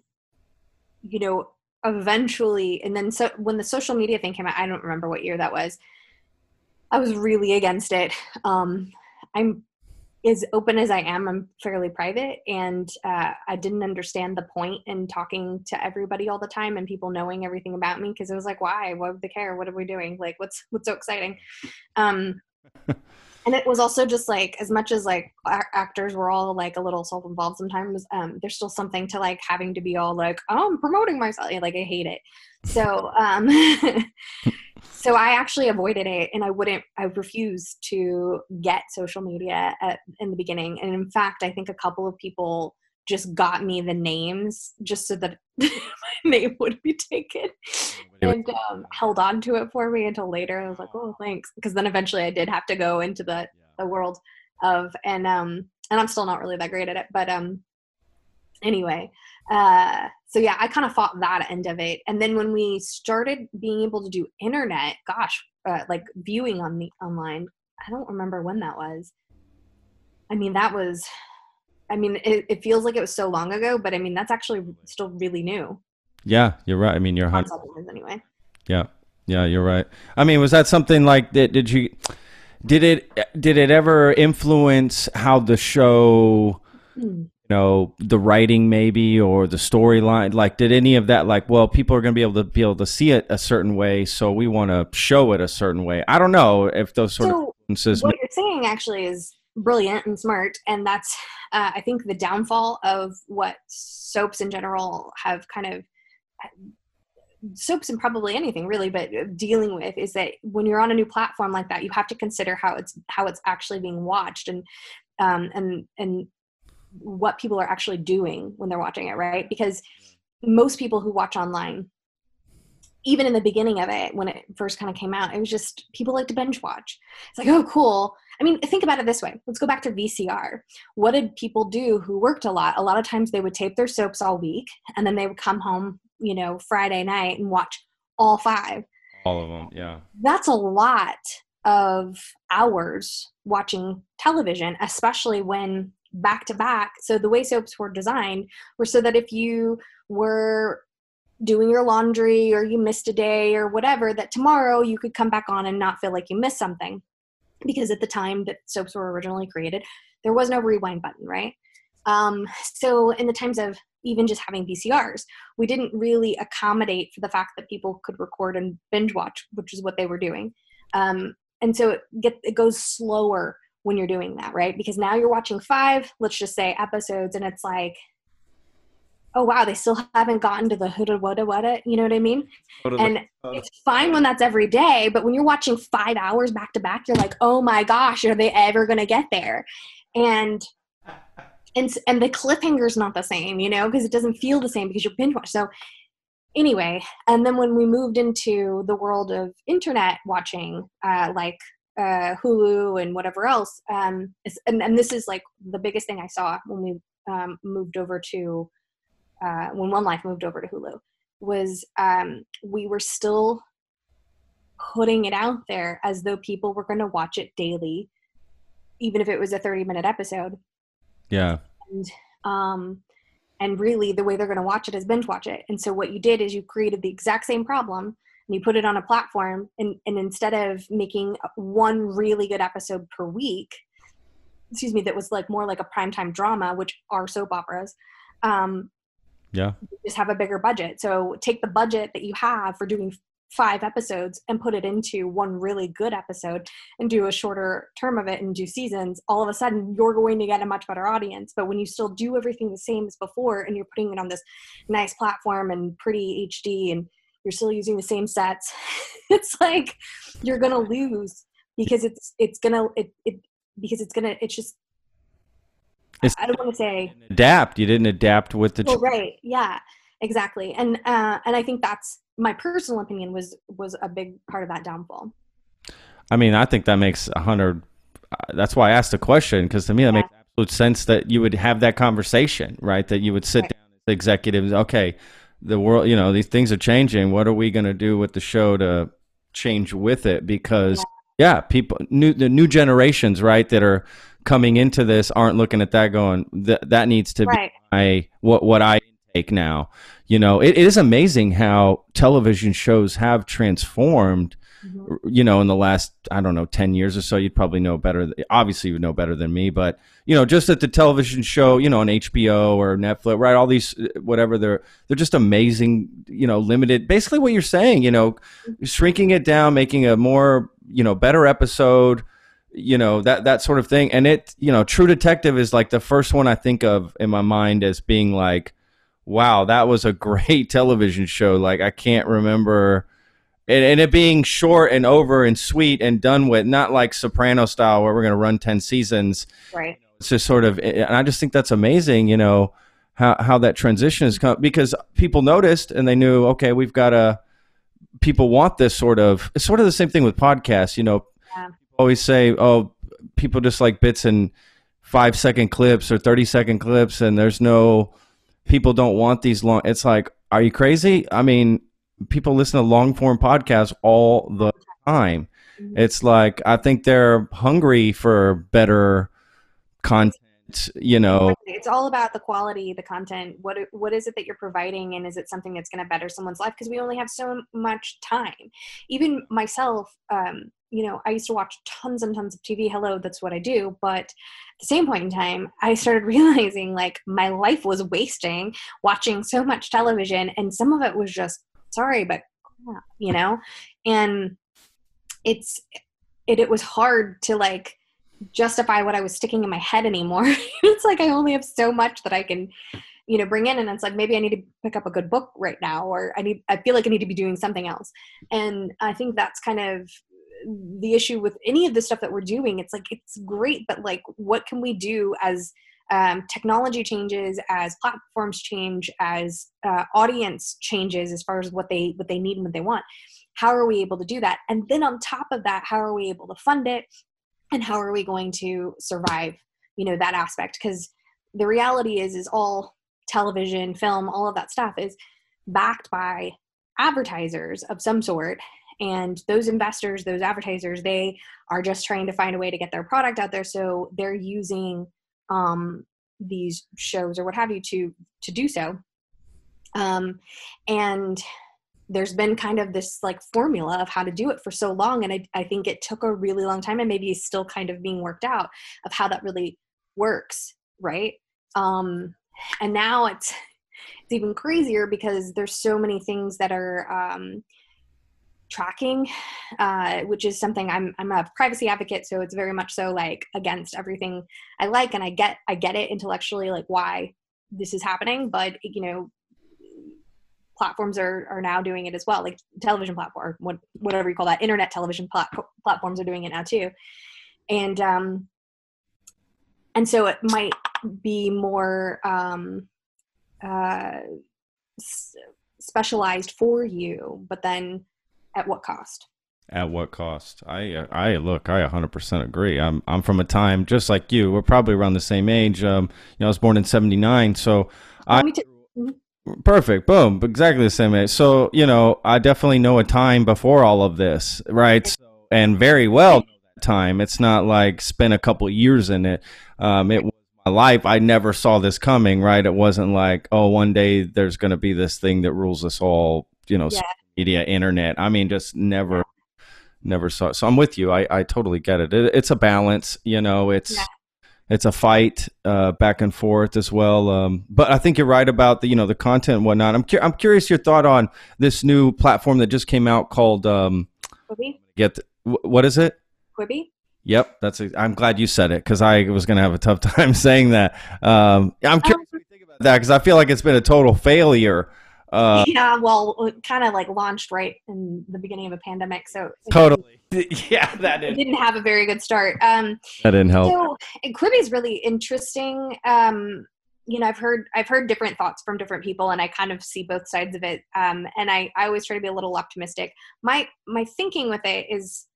you know, eventually, and then so when the social media thing came out, I don't remember what year that was. I was really against it. Um, I'm as open as I am, I'm fairly private, and uh, I didn't understand the point in talking to everybody all the time and people knowing everything about me because it was like, why? Why would they care? What are we doing? Like, what's what's so exciting? Um, [laughs] and it was also just like as much as like actors were all like a little self-involved sometimes um there's still something to like having to be all like oh, i'm promoting myself like i hate it so um [laughs] so i actually avoided it and i wouldn't i refused to get social media at, in the beginning and in fact i think a couple of people just got me the names just so that [laughs] my name would be taken and um, held on to it for me until later. I was like, oh, thanks. Because then eventually I did have to go into the, the world of, and, um, and I'm still not really that great at it, but, um, anyway, uh, so yeah, I kind of fought that end of it. And then when we started being able to do internet, gosh, uh, like viewing on the online, I don't remember when that was. I mean, that was I mean, it, it, feels like it was so long ago, but I mean, that's actually still really new. Yeah, you're right. I mean, you're hundred anyway. Yeah, yeah, you're right. I mean, was that something like that? Did you? Did it? Did it ever influence how the show? You know, the writing maybe or the storyline. Like, did any of that? Like, well, people are going to be able to be able to see it a certain way, so we want to show it a certain way. I don't know if those sort so of influences. What you're saying actually is brilliant and smart and that's uh, i think the downfall of what soaps in general have kind of soaps and probably anything really but dealing with is that when you're on a new platform like that you have to consider how it's how it's actually being watched and um, and and what people are actually doing when they're watching it right? Because most people who watch online even in the beginning of it when it first kind of came out it was just people like to binge watch. It's like oh cool. I mean think about it this way. Let's go back to vcr what did people do who worked a lot? A lot of times they would tape their soaps all week and then they would come home you know friday night and watch all five. All of them yeah. That's a lot of hours watching television especially when back to back. So the way soaps were designed were so that if you were doing your laundry or you missed a day or whatever that tomorrow you could come back on and not feel like you missed something. Because at the time that soaps were originally created there was no rewind button right? Um, so in the times of even just having vcrs we didn't really accommodate for the fact that people could record and binge watch which is what they were doing. Um, and so it, get, it goes slower when you're doing that right because now you're watching five let's just say episodes and it's like oh wow, they still haven't gotten to the huda wada wada, you know what I mean? Totally. And it's fine when that's every day, but when you're watching five hours back to back, you're like, oh my gosh, are they ever gonna get there? And and and the cliffhanger's not the same, you know, because it doesn't feel the same because you're binge watch. So anyway, and then when we moved into the world of internet watching, uh, like uh, Hulu and whatever else, um, and, and this is like the biggest thing I saw when we um, moved over to uh, when One Life moved over to Hulu was um, we were still putting it out there as though people were going to watch it daily, even if it was a 30 minute episode. Yeah. And, um, and really, the way they're going to watch it is binge watch it. And so, what you did is you created the exact same problem and you put it on a platform. And, and instead of making one really good episode per week, excuse me, that was like more like a primetime drama, which are soap operas, um, yeah. You just have a bigger budget. So take the budget that you have for doing five episodes and put it into one really good episode and do a shorter term of it and do seasons, all of a sudden you're going to get a much better audience. But when you still do everything the same as before and you're putting it on this nice platform and pretty HD and you're still using the same sets, [laughs] it's like you're gonna lose because it's it's gonna it, it because it's gonna it's just it's, I don't want to say adapt. You didn't adapt with the. Well, right. Yeah. Exactly. And uh, and I think that's my personal opinion was was a big part of that downfall. I mean, I think that makes a hundred. Uh, that's why I asked the question because to me that yeah. makes absolute sense that you would have that conversation, right? That you would sit right. down as executives. Okay, the world, you know, these things are changing. What are we going to do with the show to change with it? Because yeah, people, new the new generations, right, that are coming into this aren't looking at that going that that needs to right. be my what what I take now. You know, it, it is amazing how television shows have transformed. Mm-hmm. You know, in the last I don't know ten years or so, you'd probably know better. Obviously, you would know better than me, but you know, just at the television show, you know, on HBO or Netflix, right? All these whatever they're they're just amazing. You know, limited. Basically, what you're saying, you know, mm-hmm. shrinking it down, making a more you know better episode you know that that sort of thing and it you know true detective is like the first one i think of in my mind as being like wow that was a [laughs] great television show like i can't remember and, and it being short and over and sweet and done with not like soprano style where we're going to run 10 seasons. Right. It's just sort of and i just think that's amazing you know how, how that transition has come because people noticed and they knew okay we've got a people want this sort of it's sort of the same thing with podcasts you know. Yeah. always say oh people just like bits and five second clips or 30 second clips and there's no people don't want these long it's like are you crazy? I mean people listen to long form podcasts all the time. Mhm. it's like i think they're hungry for better content you know? It's all about the quality the content. What what is it that you're providing and is it something that's going to better someone's life? Because we only have so much time. Even myself um you know i used to watch tons and tons of tv hello that's what i do. But at the same point in time i started [laughs] realizing like my life was wasting watching so much television and some of it was just sorry but crap, you know and it's it, it was hard to like justify what I was sticking in my head anymore. [laughs] it's like I only have so much that I can, you know, bring in and it's like maybe I need to pick up a good book right now or I need I feel like I need to be doing something else. And I think that's kind of the issue with any of the stuff that we're doing. It's like it's great, but like what can we do as um, technology changes, as platforms change, as uh, audience changes as far as what they what they need and what they want. How are we able to do that? And then on top of that, how are we able to fund it? and how are we going to survive you know that aspect because the reality is is all television film all of that stuff is backed by advertisers of some sort and those investors those advertisers they are just trying to find a way to get their product out there so they're using um, these shows or what have you to to do so. Um, and there's been kind of this like formula of how to do it for so long and I, I think it took a really long time and maybe still kind of being worked out of how that really works right? Um and now it's it's even crazier because there's so many things that are um tracking uh which is something i'm i'm a privacy advocate so it's very much so like against everything i like and i get i get it intellectually like why this is happening but you know platforms are, are now doing it as well like television platform what, whatever you call that internet television plat- platforms are doing it now too. And um and so it might be more um uh specialized for you but then at what cost At what cost? I I look. I 100% agree. I'm I'm from a time just like you. We're probably around the same age. Um, you know, I was born in '79, so I me perfect. Boom, exactly the same age. So you know, I definitely know a time before all of this, right? So, and very well time. It's not like spent a couple years in it. Um, it was my life. I never saw this coming, right? It wasn't like, oh, one day there's going to be this thing that rules us all. You know, Yeah. Media, internet. I mean, just never never saw it. So I'm with you. I, I totally get it. it. It's a balance, you know, it's, Yeah. it's a fight, uh, back and forth as well. Um, but I think you're right about the, you know, the content and whatnot. I'm, cu- I'm curious your thought on this new platform that just came out called, um, Quibi? get, wh- what is it? Quibi? Yep. That's, i I'm glad you said it. Cause I was going to have a tough [laughs] time saying that. Um, I'm curious what you think about that. Cause I feel like it's been a total failure. Uh, [laughs] yeah, well, kind of like launched right in the beginning of a pandemic, so totally. [laughs] [laughs] Yeah. That didn't, didn't have a very good start. Um, that didn't help. so Quibi is really interesting. Um, you know, I've heard I've heard different thoughts from different people, and I kind of see both sides of it. Um, and I I always try to be a little optimistic. My my thinking with it is.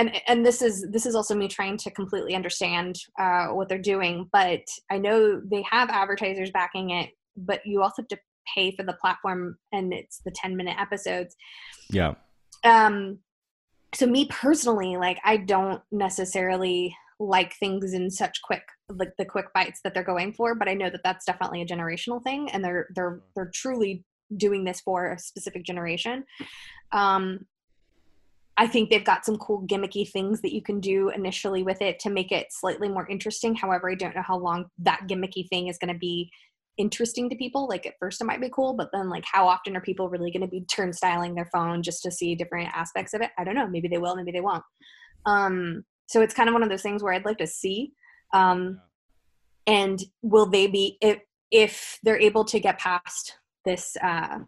And, and this is this is also me trying to completely understand uh, what they're doing, but I know they have advertisers backing it, but you also have to pay for the platform, and it's the ten minute episodes. Yeah. um so me personally like i don't necessarily like things in such quick like the quick bites that they're going for but i know that that's definitely a generational thing and they're they're they're truly doing this for a specific generation. Um i think they've got some cool gimmicky things that you can do initially with it to make it slightly more interesting. However i don't know how long that gimmicky thing is going to be interesting to people like at first it might be cool but then like how often are people really going to be turnstiling their phone just to see different aspects of it i don't know maybe they will maybe they won't um so it's kind of one of those things where I'd like to see. Um, and will they be if if they're able to get past this uh,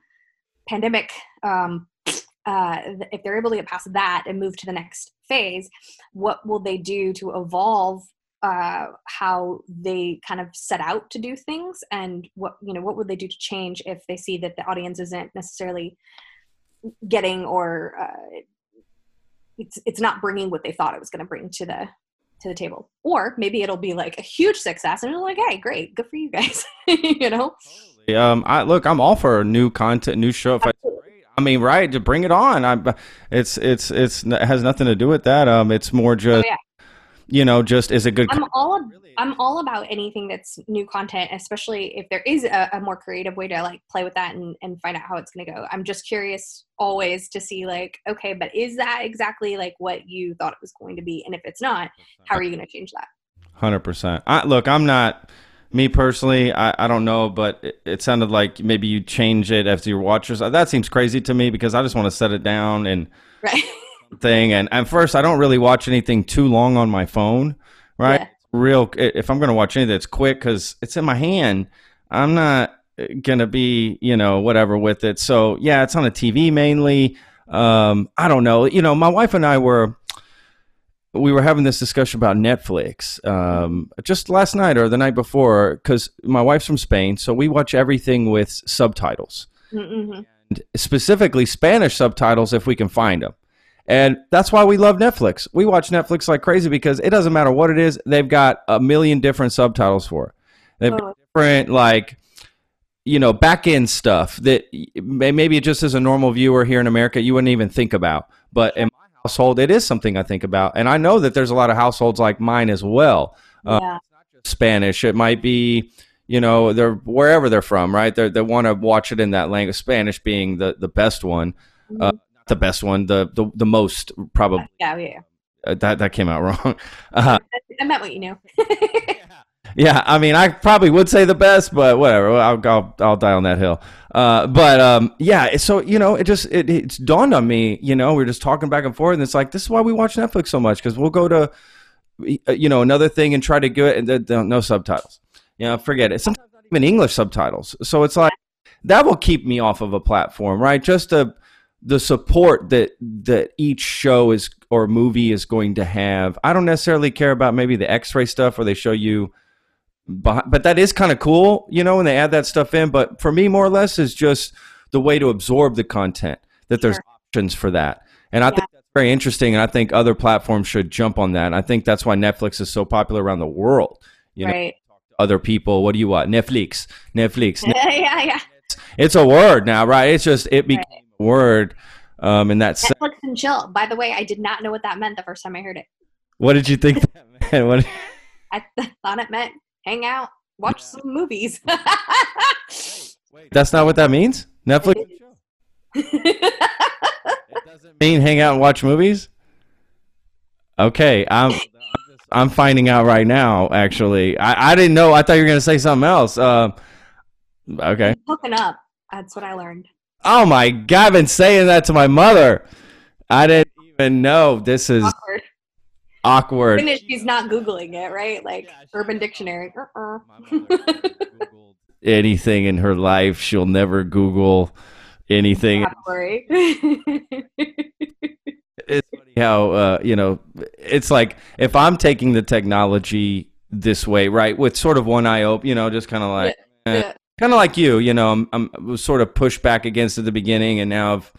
pandemic? Um, uh, if they're able to get past that and move to the next phase, what will they do to evolve uh, how they kind of set out to do things and what you know what would they do to change if they see that the audience isn't necessarily getting or uh, it's it's not bringing what they thought it was going to bring to the to the table. Or maybe it'll be like a huge success and they're like hey great good for you guys [laughs] you know? Um i look i'm all for new content new show if I, I mean right to bring it on. I it's it's it's it has nothing to do with that. Um it's more just oh, yeah you know, just is a good. I'm all I'm all about anything that's new content, especially if there is a, a, more creative way to like play with that and, and find out how it's going to go. I'm just curious always to see like, okay, but is that exactly like what you thought it was going to be? And if it's not, how are you going to change that? Hundred percent. I look, I'm not me personally. I, I don't know, but it, it sounded like maybe you change it after your watchers. That seems crazy to me because I just want to set it down and. Right. [laughs] thing. And at first, I don't really watch anything too long on my phone, right? Yeah. Real, if I'm going to watch anything that's quick because it's in my hand, I'm not going to be, you know, whatever with it. So, yeah, it's on a TV mainly. Um, I don't know. You know, my wife and I were we were having this discussion about Netflix um, just last night or the night before because my wife's from Spain, so we watch everything with subtitles, mm-hmm. and specifically Spanish subtitles if we can find them. And that's why we love Netflix. We watch Netflix like crazy because it doesn't matter what it is, they've got a million different subtitles for it. They've got different like you know back end stuff that maybe just as a normal viewer here in America you wouldn't even think about. But in my household, it is something I think about, and I know that there's a lot of households like mine as well. Uh, yeah. Uh, Spanish, it might be you know they're wherever they're from, right? They're, they want to watch it in that language. Spanish being the the best one. Uh, mm-hmm. Uh, the best one, the the, the most probably. Yeah, yeah. Uh, that that came out [laughs] wrong. Uh, I meant what you knew. yeah, I mean, I probably would say the best, but whatever. I'll I'll, I'll die on that hill. Uh, but um, yeah. So you know, it just it, it's dawned on me. You know, we are just talking back and forth, and it's like this is why we watch Netflix so much because we'll go to uh, you know another thing and try to get it, and then no subtitles. You know, forget it. Sometimes not even English subtitles. So it's like that will keep me off of a platform, right? Just to the support that that each show is or movie is going to have. I don't necessarily care about maybe the X-ray stuff where they show you, behind, but that is kind of cool, you know, when they add that stuff in. But for me, more or less, is just the way to absorb the content. That there's options for that, and I yeah. think that's very interesting. And I think other platforms should jump on that. And I think that's why Netflix is so popular around the world. You know, right. other people. What do you want? Netflix, Netflix. Netflix. [laughs] yeah, yeah. It's, it's, a word now, right? It's just it became. Right word um, in that Netflix and chill. By the way, I did not know what that meant the first time I heard it. What did you think that meant? What? [laughs] I th- thought it meant hang out, watch some movies. [laughs] wait That's not what that means. Netflix. [laughs] it doesn't mean hang out and watch movies. Okay, I'm I'm finding out right now. Actually, I, I didn't know. I thought you were gonna say something else. Uh, okay. Hooking up. That's what I learned. Oh my god, I've been saying that to my mother. I didn't even know this is awkward. awkward. And she's not googling it, right? Like yeah, Urban Dictionary. Uh-uh. anything in her life, she'll never Google anything. [laughs] it's funny how uh, you know it's like if I'm taking the technology this way, right, with sort of one eye open, you know, just kind of like. Yeah. Eh, kind of like you, you know, I'm, I'm was sort of pushed back against at the beginning, and now I've,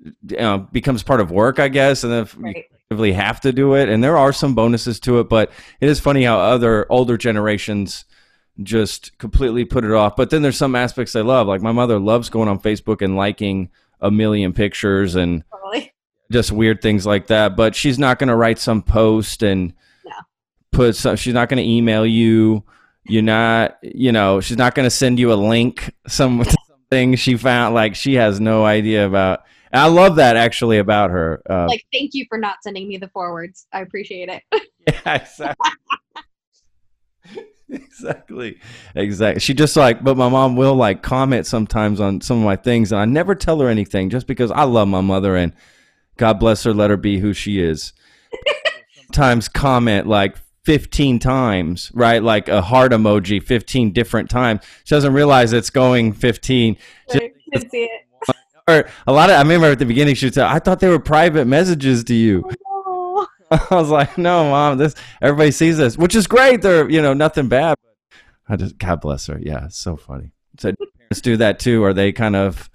you know, becomes part of work, I guess, and then right. you have to do it. And there are some bonuses to it, but it is funny how other older generations just completely put it off. But then there's some aspects I love, like my mother loves going on Facebook and liking a million pictures and totally. just weird things like that. But she's not going to write some post and no. put some. She's not going to email you you're not, you know, she's not going to send you a link, some something she found. Like she has no idea about. I love that actually about her. Uh, like, thank you for not sending me the forwards. I appreciate it. [laughs] [laughs] yeah, exactly. [laughs] exactly exactly she just like but my mom will like comment sometimes on some of my things and i never tell her anything just because i love my mother and god bless her let her be who she is sometimes comment like 15 times, right? Like a heart emoji 15 different times. She doesn't realize it's going 15. Right. Didn't see it. Or a lot of, I remember at the beginning, she would say, I thought they were private messages to you. Oh, [laughs] I was like, no, mom, this, everybody sees this, which is great. They're, you know, nothing bad. I just, God bless her. Yeah. It's so funny. So parents do that too. Are they kind of,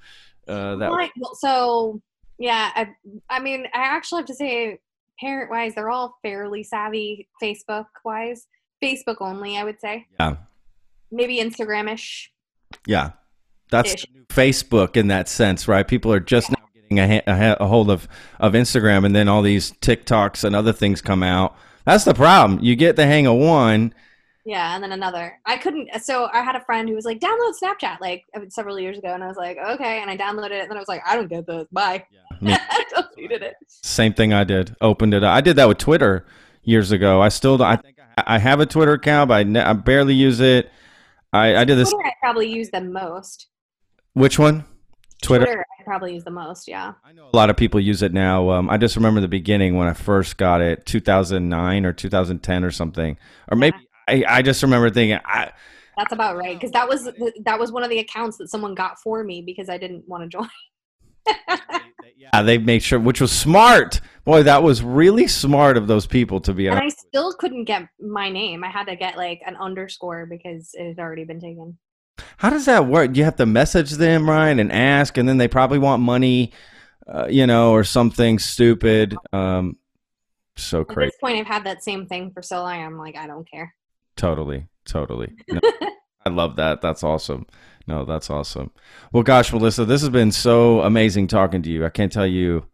uh, that, Right, well, so yeah, I, I mean, I actually have to say, parent wise, they're all fairly savvy Facebook wise. Facebook only, I would say. yeah. Maybe Instagram ish. Yeah. That's Ish. the new Facebook in that sense, right? People are just now getting a, a, ha- a hold of, of Instagram and then all these TikToks and other things come out. That's the problem. You get the hang of one. Yeah, and then another. I couldn't. So I had a friend who was like, "Download Snapchat," like uh, several years ago, and I was like, "Okay," and I downloaded it, and then I was like, "I don't get this. Bye." me- [laughs] I deleted it. Same thing I did. Opened it up. I did that with Twitter years ago. I still, I think I I have a Twitter account, but I, ne- I barely use it. I, I did this. Twitter, I probably use the most. Which one? Twitter. Twitter, I probably use the most. Yeah. I know a lot of people use it now. Um, I just remember the beginning when I first got it, 2009 or 2010 or something, or maybe I, I just remember thinking, I, That's about right because that was that was one of the accounts that someone got for me because I didn't want to join. [laughs] yeah, they made sure, which was smart. Boy, that was really smart of those people to be and I honest. still couldn't get my name. I had to get like an underscore because it had already been taken. How does that work? You have to message them, Ryan, and ask, and then they probably want money, uh, you know, or something stupid. Um, so At this point, I've had that same thing for so long. I'm like, I don't care. Totally, totally. [laughs] No, I love that. That's awesome. No, that's awesome. Well, gosh, Melissa, this has been so amazing talking to you. I can't tell you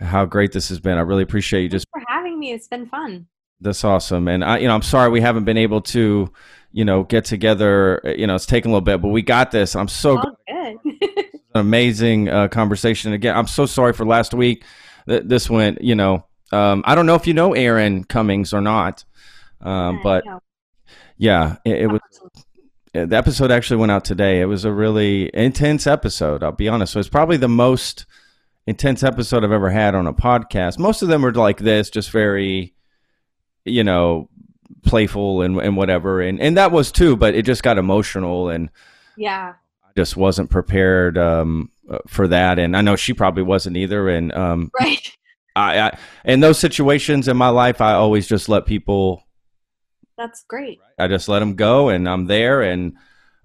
how great this has been. I really appreciate you just for having me. It's been fun. that's awesome. And I, you know, I'm sorry we haven't been able to, you know, get together. You know, it's taken a little bit, but we got this. I'm so good. [laughs] an amazing uh, conversation. Again, I'm so sorry for last week. Th- This went, you know, um, I don't know if you know Erin Cummings or not, um, but No. Yeah, it, it was. The episode actually went out today. It was a really intense episode. I'll be honest. So it's probably the most intense episode I've ever had on a podcast. Most of them are like this, just very, you know, playful and and whatever. And and that was too, but it just got emotional and yeah. I just wasn't prepared um, uh, for that. And I know she probably wasn't either. And um, Right. I, I in those situations in my life, I always just let people. That's great. I just let them go, and I'm there, and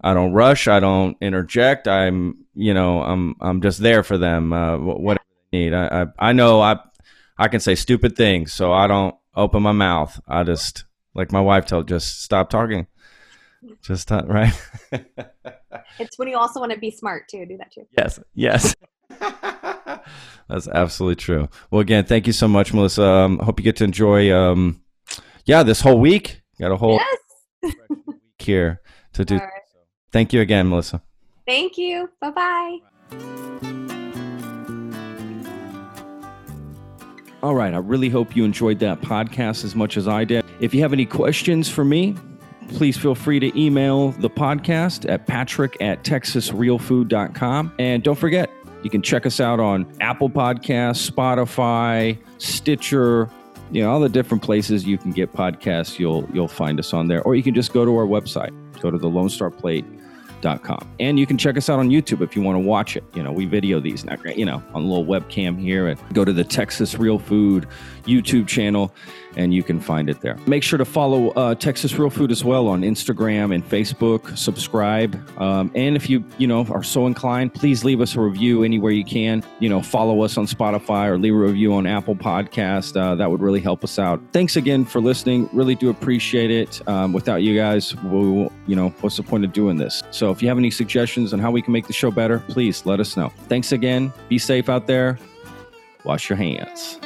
I don't rush. I don't interject. I'm, you know, I'm, I'm just there for them. Uh, wh- whatever they need. I, I, I know I, I can say stupid things, so I don't open my mouth. I just, like my wife told, just stop talking. Just stop, right? [laughs] It's when you also want to be smart too. Do that too. Yes, yes. [laughs] That's absolutely true. Well, again, thank you so much, Melissa. Um, hope you get to enjoy, um, yeah, this whole week. Got a whole Yes. week here to do. All right. Thank you again, Melissa. Thank you. Bye bye. All right. I really hope you enjoyed that podcast as much as I did. If you have any questions for me, please feel free to email the podcast at patrick at texasrealfood.com. And don't forget, you can check us out on Apple Podcasts, Spotify, Stitcher, you know, all the different places you can get podcasts. You'll you'll find us on there. Or you can just go to our website. Go to the Lone Star Plate and you can check us out on YouTube if you want to watch it. You know, we video these now, you know, on a little webcam here and go to the Texas Real Food YouTube channel and you can find it there. Make sure to follow uh, Texas Real Food as well on Instagram and Facebook. Subscribe. Um, and if you, you know, are so inclined, please leave us a review anywhere you can. You know, follow us on Spotify or leave a review on Apple Podcast. Uh, that would really help us out. Thanks again for listening. Really do appreciate it. Um, without you guys, we, you know, what's the point of doing this? So if you have any suggestions on how we can make the show better, please let us know. Thanks again. Be safe out there. Wash your hands.